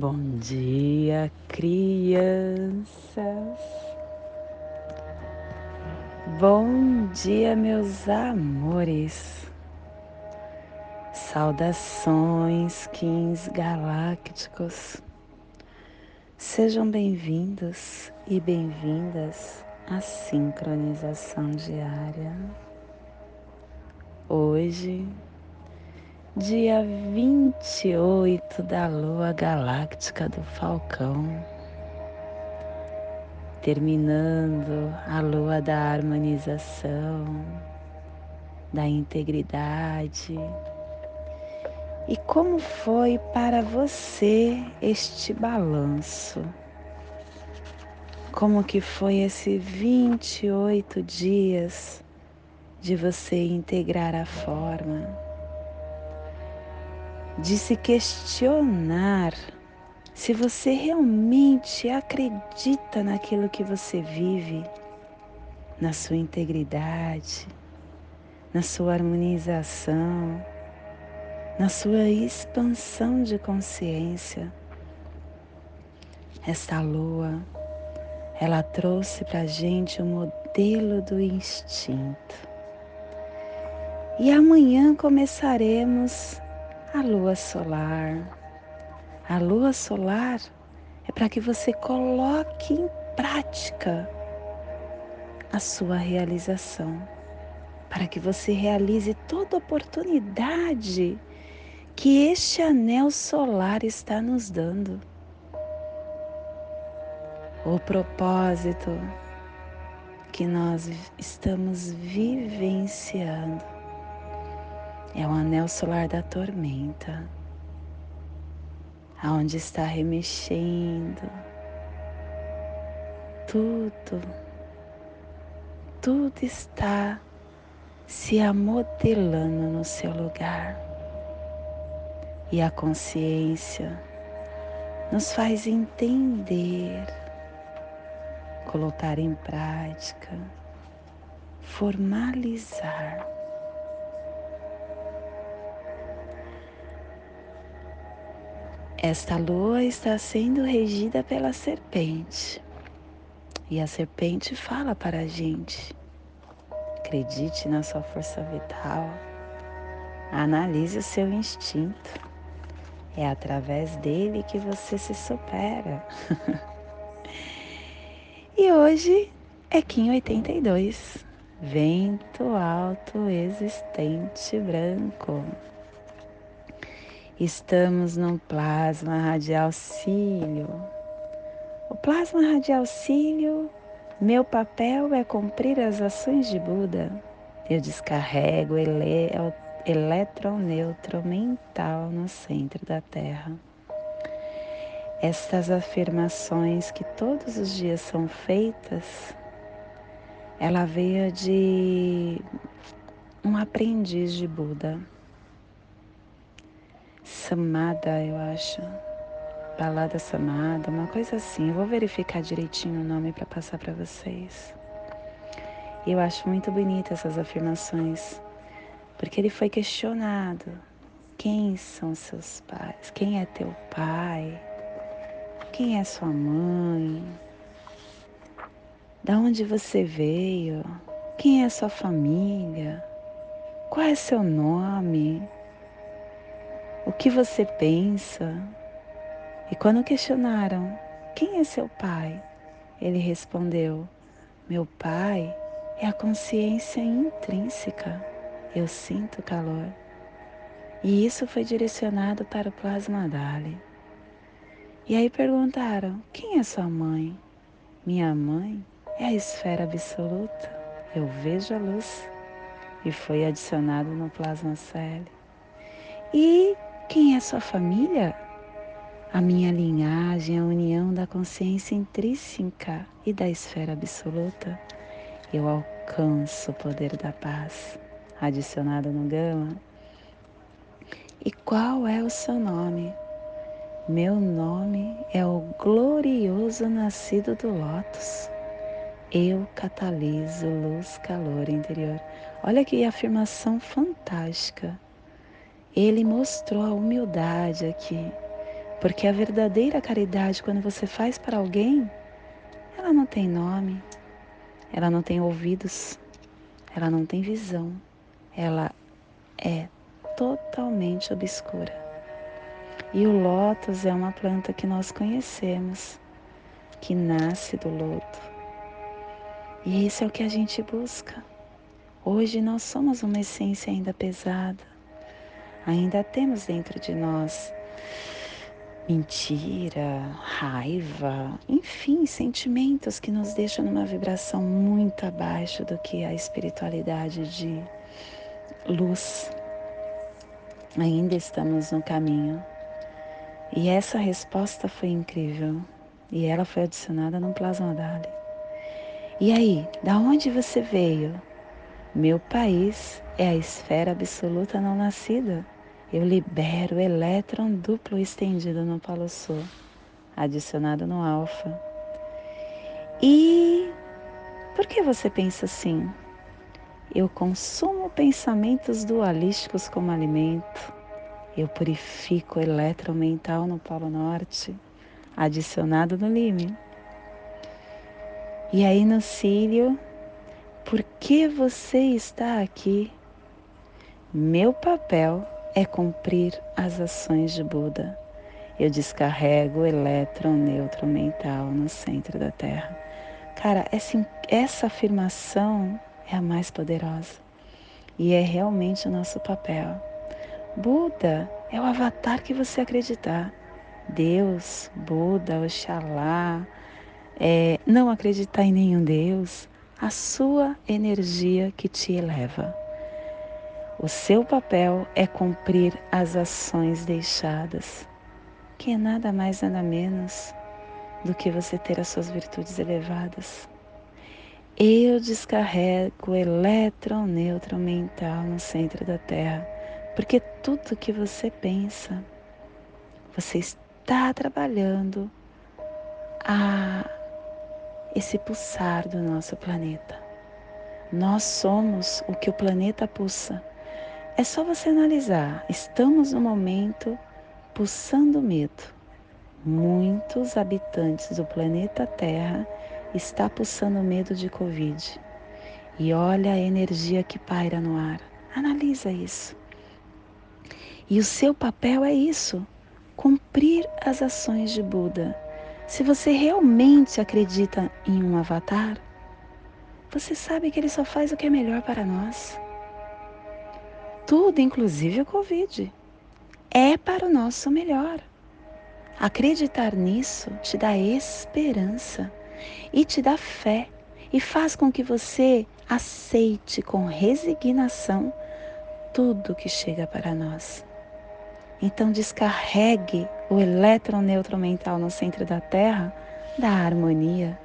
Bom dia, crianças. Bom dia, meus amores. Saudações, Kings Galácticos. Sejam bem-vindos e bem-vindas à sincronização diária. Hoje, dia 28 da lua galáctica do Falcão, terminando a lua da harmonização, da integridade. E como foi para você este balanço? Como que foi esse 28 dias de você integrar a forma? De se questionar se você realmente acredita naquilo que você vive, na sua integridade, na sua harmonização, na sua expansão de consciência. Esta lua, ela trouxe para a gente o modelo do instinto. E amanhã começaremos a lua solar. A lua solar é para que você coloque em prática a sua realização, para que você realize toda oportunidade que este anel solar está nos dando. O propósito que nós estamos vivenciando é o anel solar da tormenta, aonde está remexendo tudo, tudo está se amodelando no seu lugar. E a consciência nos faz entender, colocar em prática, formalizar Esta lua está sendo regida pela serpente. E a serpente fala para a gente: acredite na sua força vital, analise o seu instinto. É através dele que você se supera. e hoje é Kim 82, vento alto existente branco. Estamos no plasma radial cílio. O plasma radial cílio, meu papel é cumprir as ações de Buda. Eu descarrego ele, elétron neutro mental no centro da Terra. Estas afirmações que todos os dias são feitas, ela veio de um aprendiz de Buda Samada, eu acho. Balada Samada, uma coisa assim. Eu vou verificar direitinho o nome para passar para vocês. E eu acho muito bonita essas afirmações, porque ele foi questionado: quem são seus pais? Quem é teu pai? Quem é sua mãe? Da onde você veio? Quem é sua família? Qual é seu nome? O que você pensa. E quando questionaram: Quem é seu pai? Ele respondeu: Meu pai é a consciência intrínseca. Eu sinto calor. E isso foi direcionado para o plasma Dali. E aí perguntaram: Quem é sua mãe? Minha mãe é a esfera absoluta. Eu vejo a luz. E foi adicionado no plasma Celi. E quem é sua família? A minha linhagem, a união da consciência intrínseca e da esfera absoluta. Eu alcanço o poder da paz, adicionado no Gama. E qual é o seu nome? Meu nome é o glorioso nascido do Lótus. Eu cataliso luz, calor interior. Olha que afirmação fantástica. Ele mostrou a humildade aqui, Porque a verdadeira caridade, quando você faz para alguém, ela não tem nome, ela não tem ouvidos, ela não tem visão, ela é totalmente obscura. E o lótus é uma planta que nós conhecemos, que nasce do lodo. E isso é o que a gente busca. Hoje nós somos uma essência ainda pesada. Ainda temos dentro de nós mentira, raiva, enfim, sentimentos que nos deixam numa vibração muito abaixo do que a espiritualidade de luz. Ainda estamos no caminho. E essa resposta foi incrível. E ela foi adicionada no plasma Dali. E aí, da onde você veio? Meu país é a esfera absoluta não nascida eu libero o elétron duplo estendido no polo sul, adicionado no alfa. E por que você pensa assim? Eu consumo pensamentos dualísticos como alimento. Eu purifico o elétron mental no polo norte, adicionado no lime. E aí no cílio, por que você está aqui? Meu papel é cumprir as ações de Buda. Eu descarrego o elétron neutro mental no centro da Terra. Cara, essa, essa afirmação é a mais poderosa e é realmente o nosso papel. Buda é o avatar que você acreditar. Deus, Buda, Oxalá, é, não acreditar em nenhum Deus, a sua energia que te eleva. O seu papel é cumprir as ações deixadas, que é nada mais nada menos do que você ter as suas virtudes elevadas. Eu descarrego o neutro mental no centro da Terra, porque tudo que você pensa, você está trabalhando a esse pulsar do nosso planeta. Nós somos o que o planeta pulsa. É só você analisar. Estamos no momento pulsando medo. Muitos habitantes do planeta Terra está pulsando medo de Covid. E olha a energia que paira no ar. Analisa isso. E o seu papel é isso: cumprir as ações de Buda. Se você realmente acredita em um avatar, você sabe que ele só faz o que é melhor para nós tudo, inclusive o Covid, é para o nosso melhor. Acreditar nisso te dá esperança e te dá fé e faz com que você aceite com resignação tudo que chega para nós. Então descarregue o elétron neutro mental no centro da Terra da harmonia,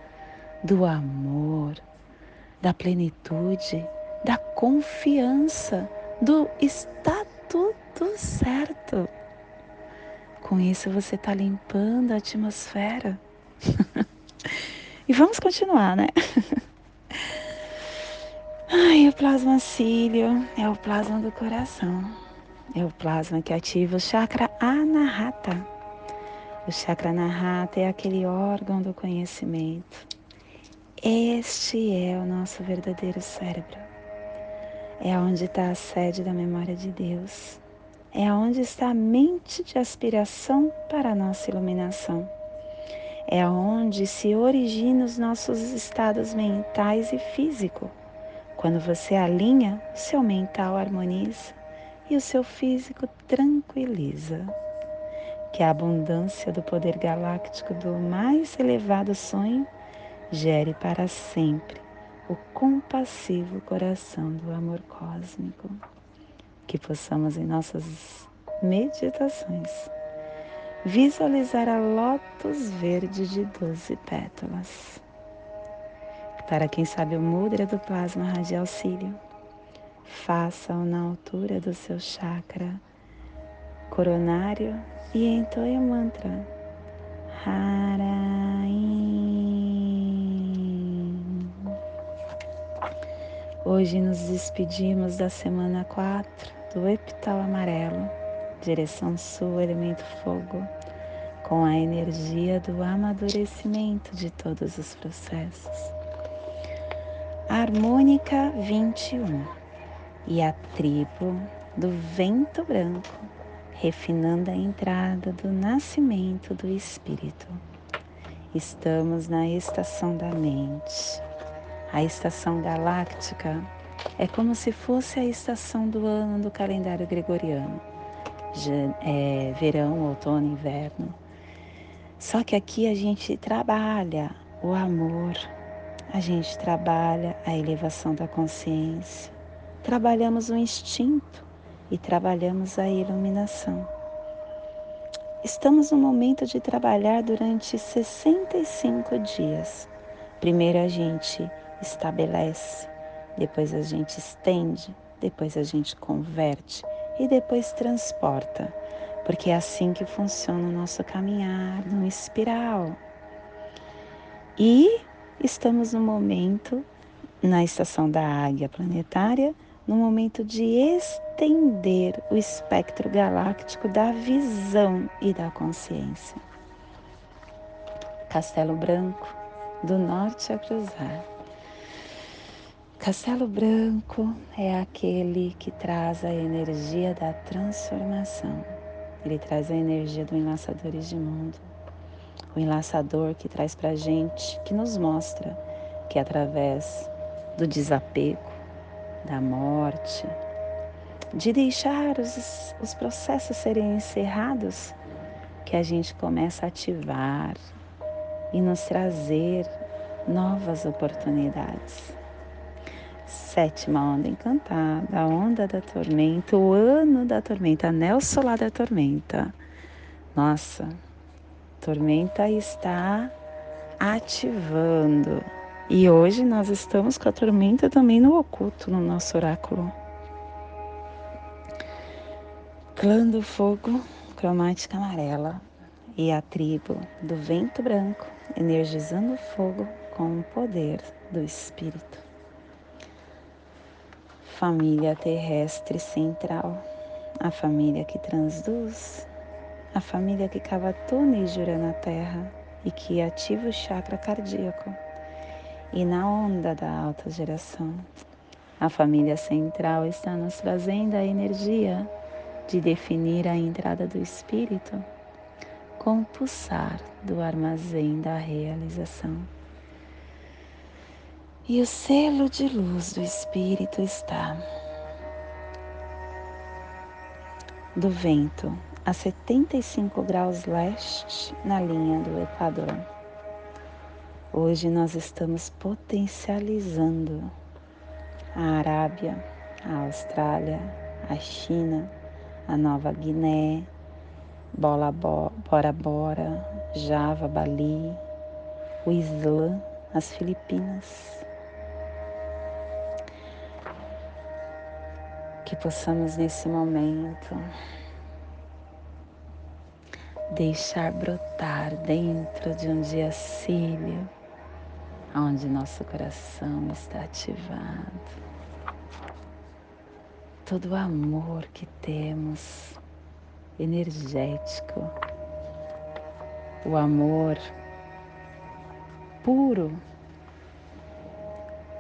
do amor, da plenitude, da confiança do está tudo certo. Com isso você está limpando a atmosfera. e vamos continuar, né? Ai, o plasma cílio é o plasma do coração. É o plasma que ativa o chakra anahata. O chakra anahata é aquele órgão do conhecimento. Este é o nosso verdadeiro cérebro é onde está a sede da memória de Deus. É onde está a mente de aspiração para a nossa iluminação. É onde se originam os nossos estados mentais e físico. Quando você alinha, o seu mental harmoniza e o seu físico tranquiliza. Que a abundância do poder galáctico do mais elevado sonho gere para sempre o compassivo coração do amor cósmico, que possamos em nossas meditações visualizar a lótus verde de doze pétalas. Para quem sabe o mudra do plasma radial cílio, faça-o na altura do seu chakra coronário e entoie o mantra Harain. Hoje nos despedimos da semana 4 do epital amarelo, direção sul, elemento fogo, com a energia do amadurecimento de todos os processos. Harmônica 21 e a tribo do vento branco, refinando a entrada do nascimento do espírito. Estamos na estação da mente. A estação galáctica é como se fosse a estação do ano do calendário gregoriano. É, verão, outono, inverno. Só que aqui a gente trabalha o amor, a gente trabalha a elevação da consciência, trabalhamos o instinto e trabalhamos a iluminação. Estamos no momento de trabalhar durante 65 dias. Primeiro a gente estabelece, depois a gente estende, depois a gente converte e depois transporta, porque é assim que funciona o nosso caminhar no espiral. E estamos no momento, na estação da águia planetária, no momento de estender o espectro galáctico da visão e da consciência. Castelo Branco, do norte a cruzar. Castelo Branco é aquele que traz a energia da transformação. Ele traz a energia do Enlaçadores de Mundo. O enlaçador que traz para gente, que nos mostra que através do desapego, da morte, de deixar os, os processos serem encerrados, que a gente começa a ativar e nos trazer novas oportunidades. Sétima onda encantada, a onda da tormenta, o ano da tormenta, anel solar da tormenta. Nossa, tormenta está ativando e hoje nós estamos com a tormenta também no oculto, no nosso oráculo. Clã do fogo, cromática amarela e a tribo do vento branco, energizando o fogo com o poder do espírito. Família terrestre central, a família que transduz, a família que cava túneis jura na terra e que ativa o chakra cardíaco e na onda da alta geração. A família central está nos trazendo a energia de definir a entrada do espírito com o pulsar do armazém da realização. E o selo de luz do espírito está do vento a 75 graus leste na linha do Equador. Hoje nós estamos potencializando a Arábia, a Austrália, a China, a Nova Guiné, Bola Bora Bora, Java, Bali, o Islã, as Filipinas. Que possamos nesse momento deixar brotar dentro de um dia cílio onde nosso coração está ativado. Todo o amor que temos, energético, o amor puro,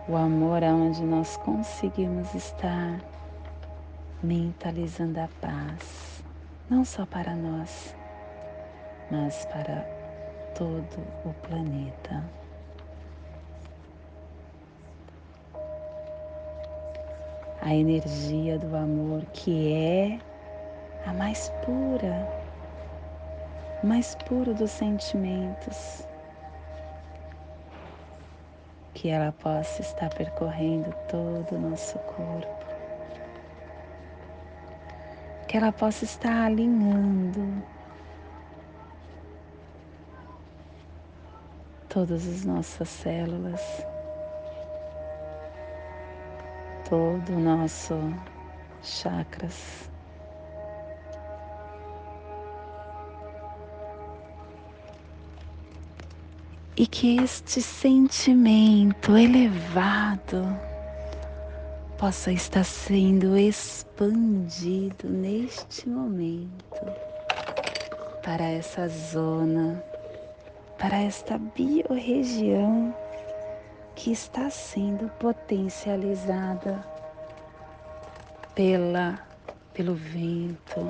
o amor aonde nós conseguimos estar mentalizando a paz, não só para nós, mas para todo o planeta. a energia do amor que é a mais pura, mais puro dos sentimentos, que ela possa estar percorrendo todo o nosso corpo, que ela possa estar alinhando todas as nossas células todo o nosso chakras. E que este sentimento elevado possa estar sendo expandido neste momento para essa zona, para esta biorregião que está sendo potencializada pela pelo vento,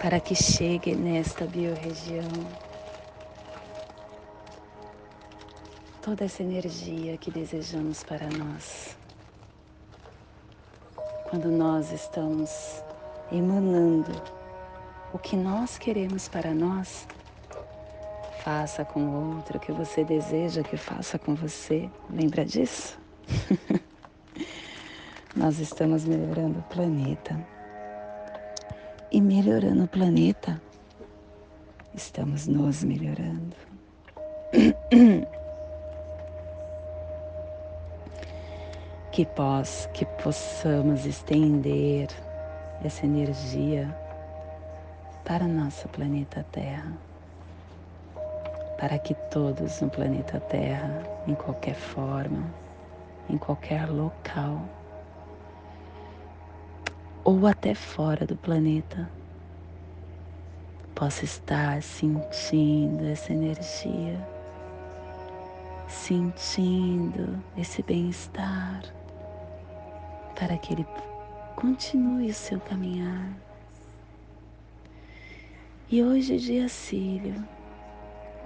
para que chegue nesta biorregião toda essa energia que desejamos para nós. Quando nós estamos emanando o que nós queremos para nós, faça com o outro o que você deseja que faça com você. Lembra disso? nós estamos melhorando o planeta. E melhorando o planeta, estamos nos melhorando. que, pós, que possamos estender essa energia para nosso planeta Terra, para que todos no planeta Terra, em qualquer forma, em qualquer local, ou até fora do planeta, possa estar sentindo essa energia, sentindo esse bem-estar para que ele continue o seu caminhar. E hoje, dia Cílio,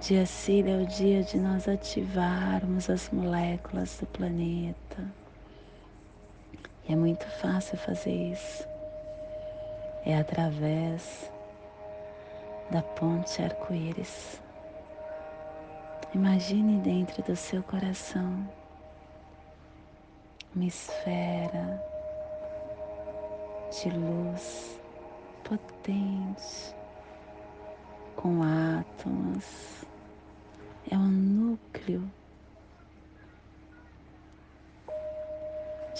dia Cílio é o dia de nós ativarmos as moléculas do planeta. E é muito fácil fazer isso. É através da ponte arco-íris. Imagine dentro do seu coração uma esfera de luz potente com átomos. É um núcleo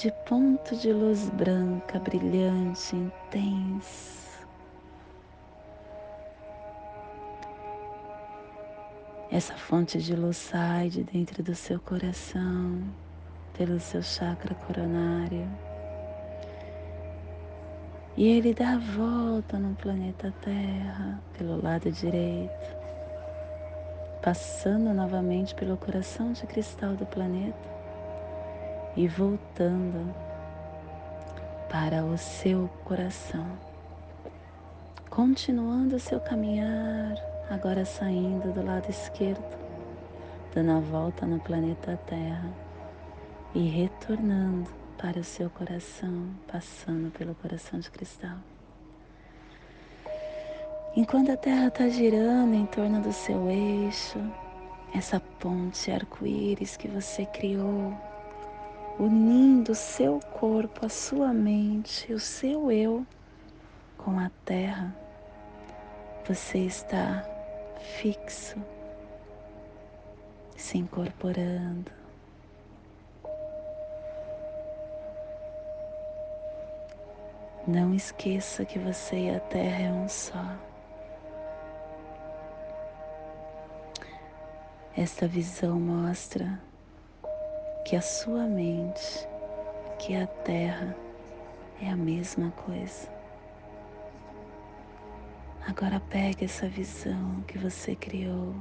de ponto de luz branca, brilhante, intenso. Essa fonte de luz sai de dentro do seu coração pelo seu chakra coronário. E ele dá a volta no planeta Terra pelo lado direito, passando novamente pelo coração de cristal do planeta e voltando para o seu coração. Continuando o seu caminhar, agora saindo do lado esquerdo, dando a volta no planeta Terra e retornando para o seu coração, passando pelo coração de cristal. Enquanto a Terra está girando em torno do seu eixo, essa ponte arco-íris que você criou, unindo o seu corpo, a sua mente, o seu eu com a Terra, você está fixo, se incorporando, Não esqueça que você e a Terra é um só. Esta visão mostra que a sua mente, que a Terra é a mesma coisa. Agora pegue essa visão que você criou,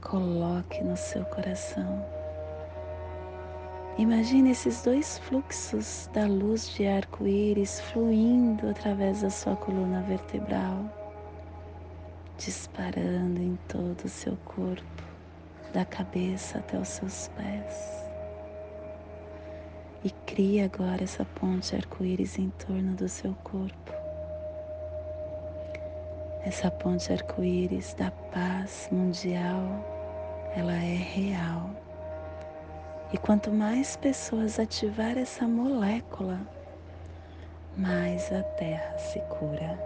coloque no seu coração Imagine esses dois fluxos da luz de arco-íris fluindo através da sua coluna vertebral, disparando em todo o seu corpo, da cabeça até os seus pés. E crie agora essa ponte arco-íris em torno do seu corpo. Essa ponte arco-íris da paz mundial, ela é real e quanto mais pessoas ativar essa molécula, mais a Terra se cura.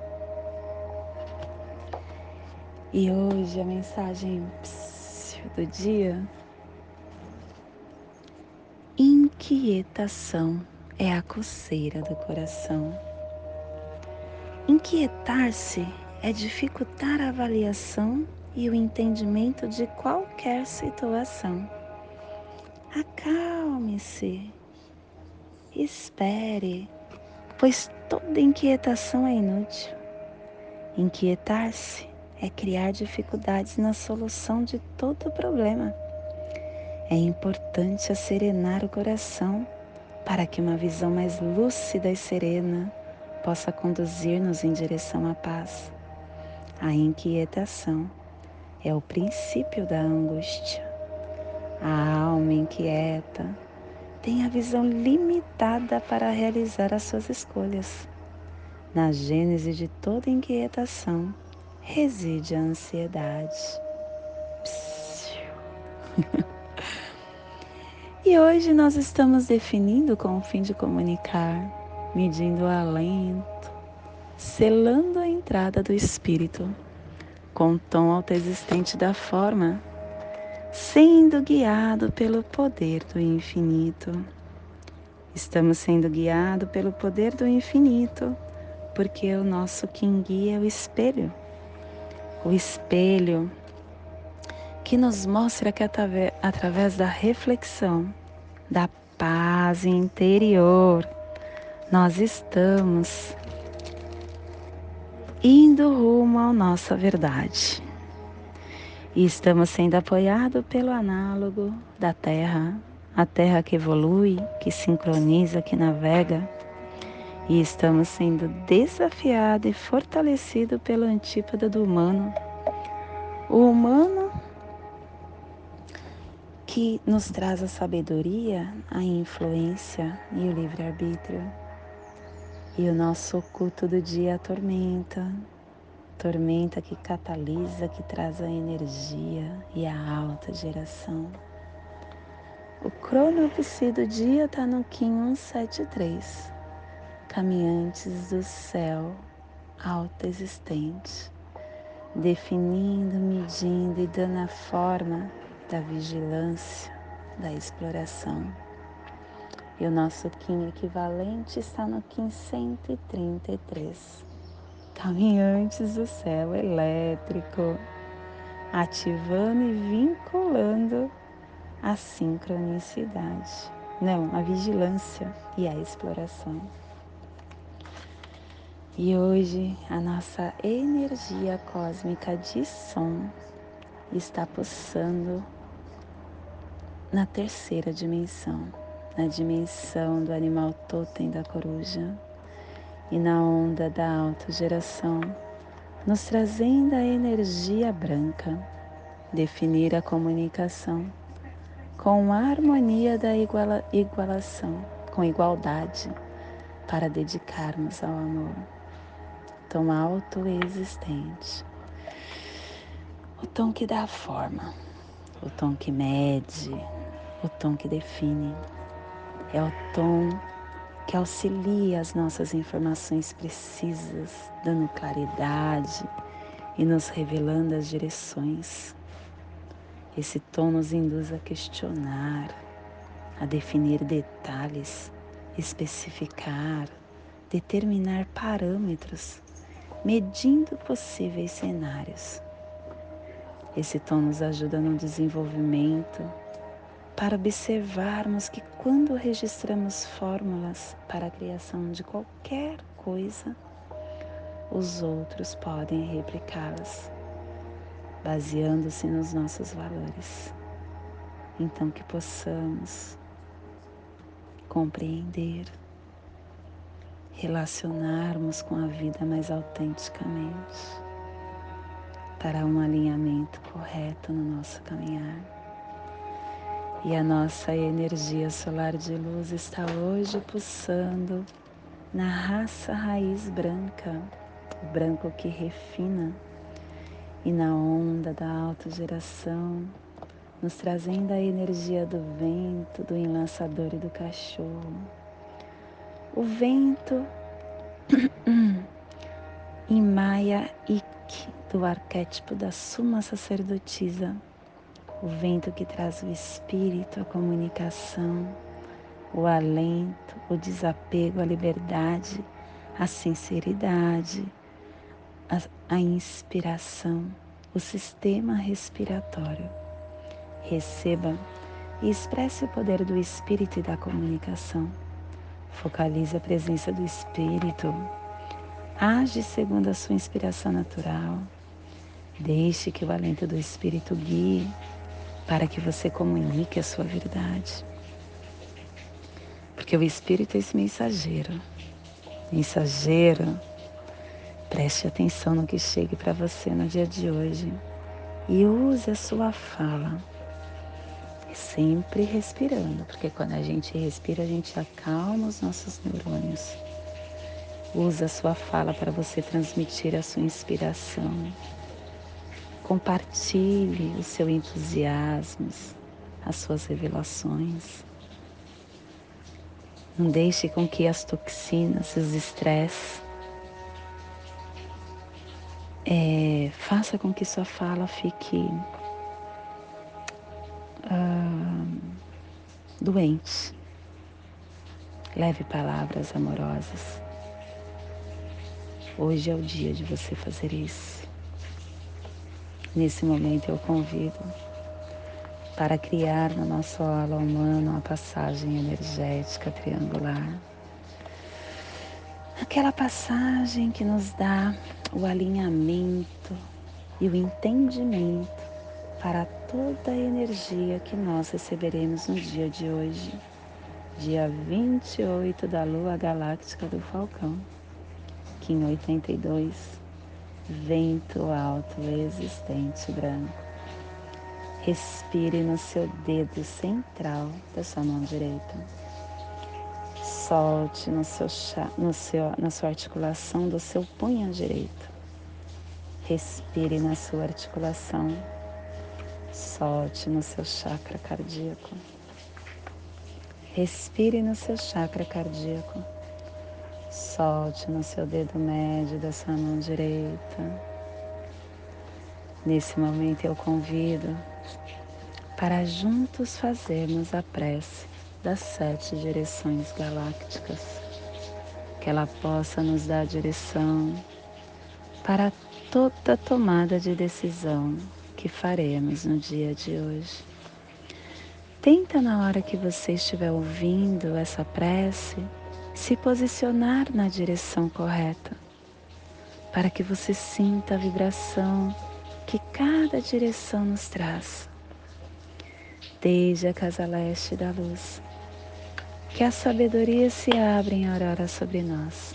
E hoje a mensagem do dia: inquietação é a coceira do coração. Inquietar-se é dificultar a avaliação e o entendimento de qualquer situação. Acalme-se, espere, pois toda inquietação é inútil. Inquietar-se é criar dificuldades na solução de todo problema. É importante serenar o coração para que uma visão mais lúcida e serena possa conduzir-nos em direção à paz. A inquietação é o princípio da angústia. A alma inquieta tem a visão limitada para realizar as suas escolhas. Na gênese de toda inquietação reside a ansiedade. e hoje nós estamos definindo com o fim de comunicar, medindo o alento, selando a entrada do espírito com o tom autoexistente da forma sendo guiado pelo poder do infinito. Estamos sendo guiados pelo poder do infinito, porque o nosso quem guia é o espelho. O espelho que nos mostra que através da reflexão, da paz interior, nós estamos indo rumo à nossa verdade. E estamos sendo apoiados pelo análogo da Terra, a Terra que evolui, que sincroniza, que navega. E estamos sendo desafiados e fortalecidos pelo antípoda do humano. O humano que nos traz a sabedoria, a influência e o livre-arbítrio. E o nosso oculto do dia a tormenta, que catalisa, que traz a energia e a alta geração. O cronopsi do dia está no Kim 173, caminhantes do céu alta existente, definindo, medindo e dando a forma da vigilância, da exploração. E o nosso Kim equivalente está no Kim 133 caminhantes do céu elétrico, ativando e vinculando a sincronicidade, não, a vigilância e a exploração. E hoje a nossa energia cósmica de som está pulsando na terceira dimensão, na dimensão do animal totem da coruja e na onda da autogeração, nos trazendo a energia branca, definir a comunicação com a harmonia da iguala, igualação, com igualdade, para dedicarmos ao amor. Tom alto e existente. O tom que dá a forma, o tom que mede, o tom que define. É o tom que auxilia as nossas informações precisas, dando claridade e nos revelando as direções. Esse tom nos induz a questionar, a definir detalhes, especificar, determinar parâmetros, medindo possíveis cenários. Esse tom nos ajuda no desenvolvimento para observarmos que quando registramos fórmulas para a criação de qualquer coisa, os outros podem replicá-las, baseando-se nos nossos valores. Então, que possamos compreender, relacionarmos com a vida mais autenticamente, para um alinhamento correto no nosso caminhar e a nossa energia solar de luz está hoje pulsando na raça raiz branca, o branco que refina, e na onda da autogeração, nos trazendo a energia do vento, do enlaçador e do cachorro. O vento em Maya Ik, do arquétipo da Suma Sacerdotisa o vento que traz o espírito, a comunicação, o alento, o desapego, a liberdade, a sinceridade, a, a inspiração, o sistema respiratório. Receba e expresse o poder do espírito e da comunicação. Focalize a presença do Espírito. Age segundo a sua inspiração natural. Deixe que o alento do Espírito guie para que você comunique a sua verdade. Porque o Espírito é esse mensageiro. Mensageiro, preste atenção no que chegue para você no dia de hoje e use a sua fala. Sempre respirando, porque quando a gente respira, a gente acalma os nossos neurônios. Use a sua fala para você transmitir a sua inspiração. Compartilhe o seu entusiasmo, as suas revelações. Não deixe com que as toxinas, os estresses, é, faça com que sua fala fique uh, doente. Leve palavras amorosas. Hoje é o dia de você fazer isso. Nesse momento eu convido para criar no nosso ala humano uma passagem energética triangular. Aquela passagem que nos dá o alinhamento e o entendimento para toda a energia que nós receberemos no dia de hoje, dia 28 da Lua Galáctica do Falcão, Kim 82, vento alto existente branco. Respire no seu dedo central da sua mão direita. Solte no seu, no seu, na sua articulação do seu punho direito. Respire na sua articulação. Solte no seu chakra cardíaco. Respire no seu chakra cardíaco. Solte no seu dedo médio da sua mão direita. Nesse momento eu convido para juntos fazermos a prece das sete direções galácticas, que ela possa nos dar direção para toda tomada de decisão que faremos no dia de hoje. Tenta na hora que você estiver ouvindo essa prece se posicionar na direção correta, para que você sinta a vibração que cada direção nos traz desde a casa leste da luz. Que a sabedoria se abra em aurora sobre nós,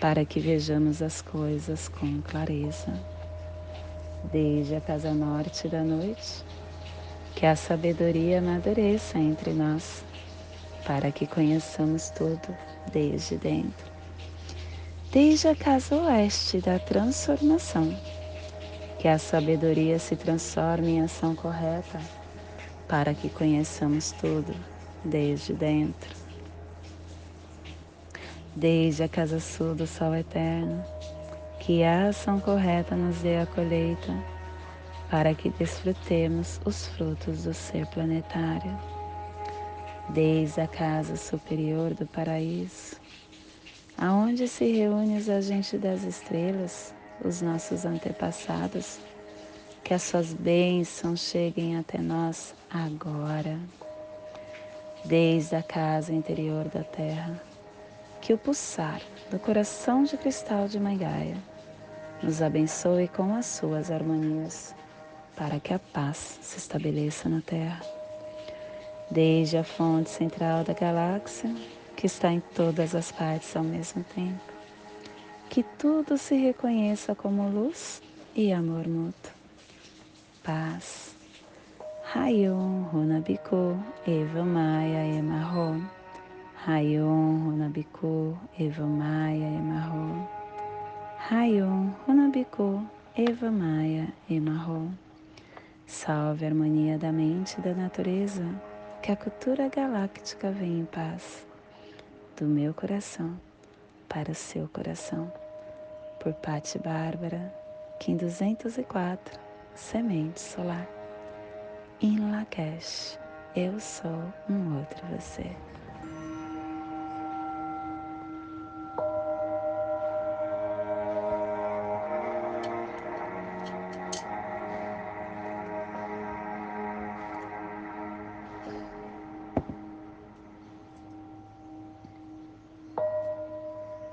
para que vejamos as coisas com clareza. Desde a casa norte da noite, que a sabedoria amadureça entre nós, para que conheçamos tudo desde dentro. Desde a casa oeste da transformação, que a sabedoria se transforme em ação correta para que conheçamos tudo desde dentro. Desde a casa sul do sol eterno, que a ação correta nos dê a colheita, para que desfrutemos os frutos do ser planetário. Desde a casa superior do paraíso, aonde se reúnem os agentes das estrelas, os nossos antepassados, que as suas bênçãos cheguem até nós agora, desde a casa interior da terra, que o pulsar do coração de cristal de Mãe nos abençoe com as suas harmonias, para que a paz se estabeleça na terra. Desde a fonte central da galáxia, que está em todas as partes ao mesmo tempo, que tudo se reconheça como luz e amor mútuo paz. Rayon Runabiku Eva Maia Emarro. Rayon Runabiku Eva Maia Emarro. Rayon Runabiku Eva Maia Emarro. Salve a harmonia da mente e da natureza, que a cultura galáctica venha em paz. Do meu coração para o seu coração. Por Patti Bárbara, Kim 204 semente solar. Em Lakesh, eu sou um outro você.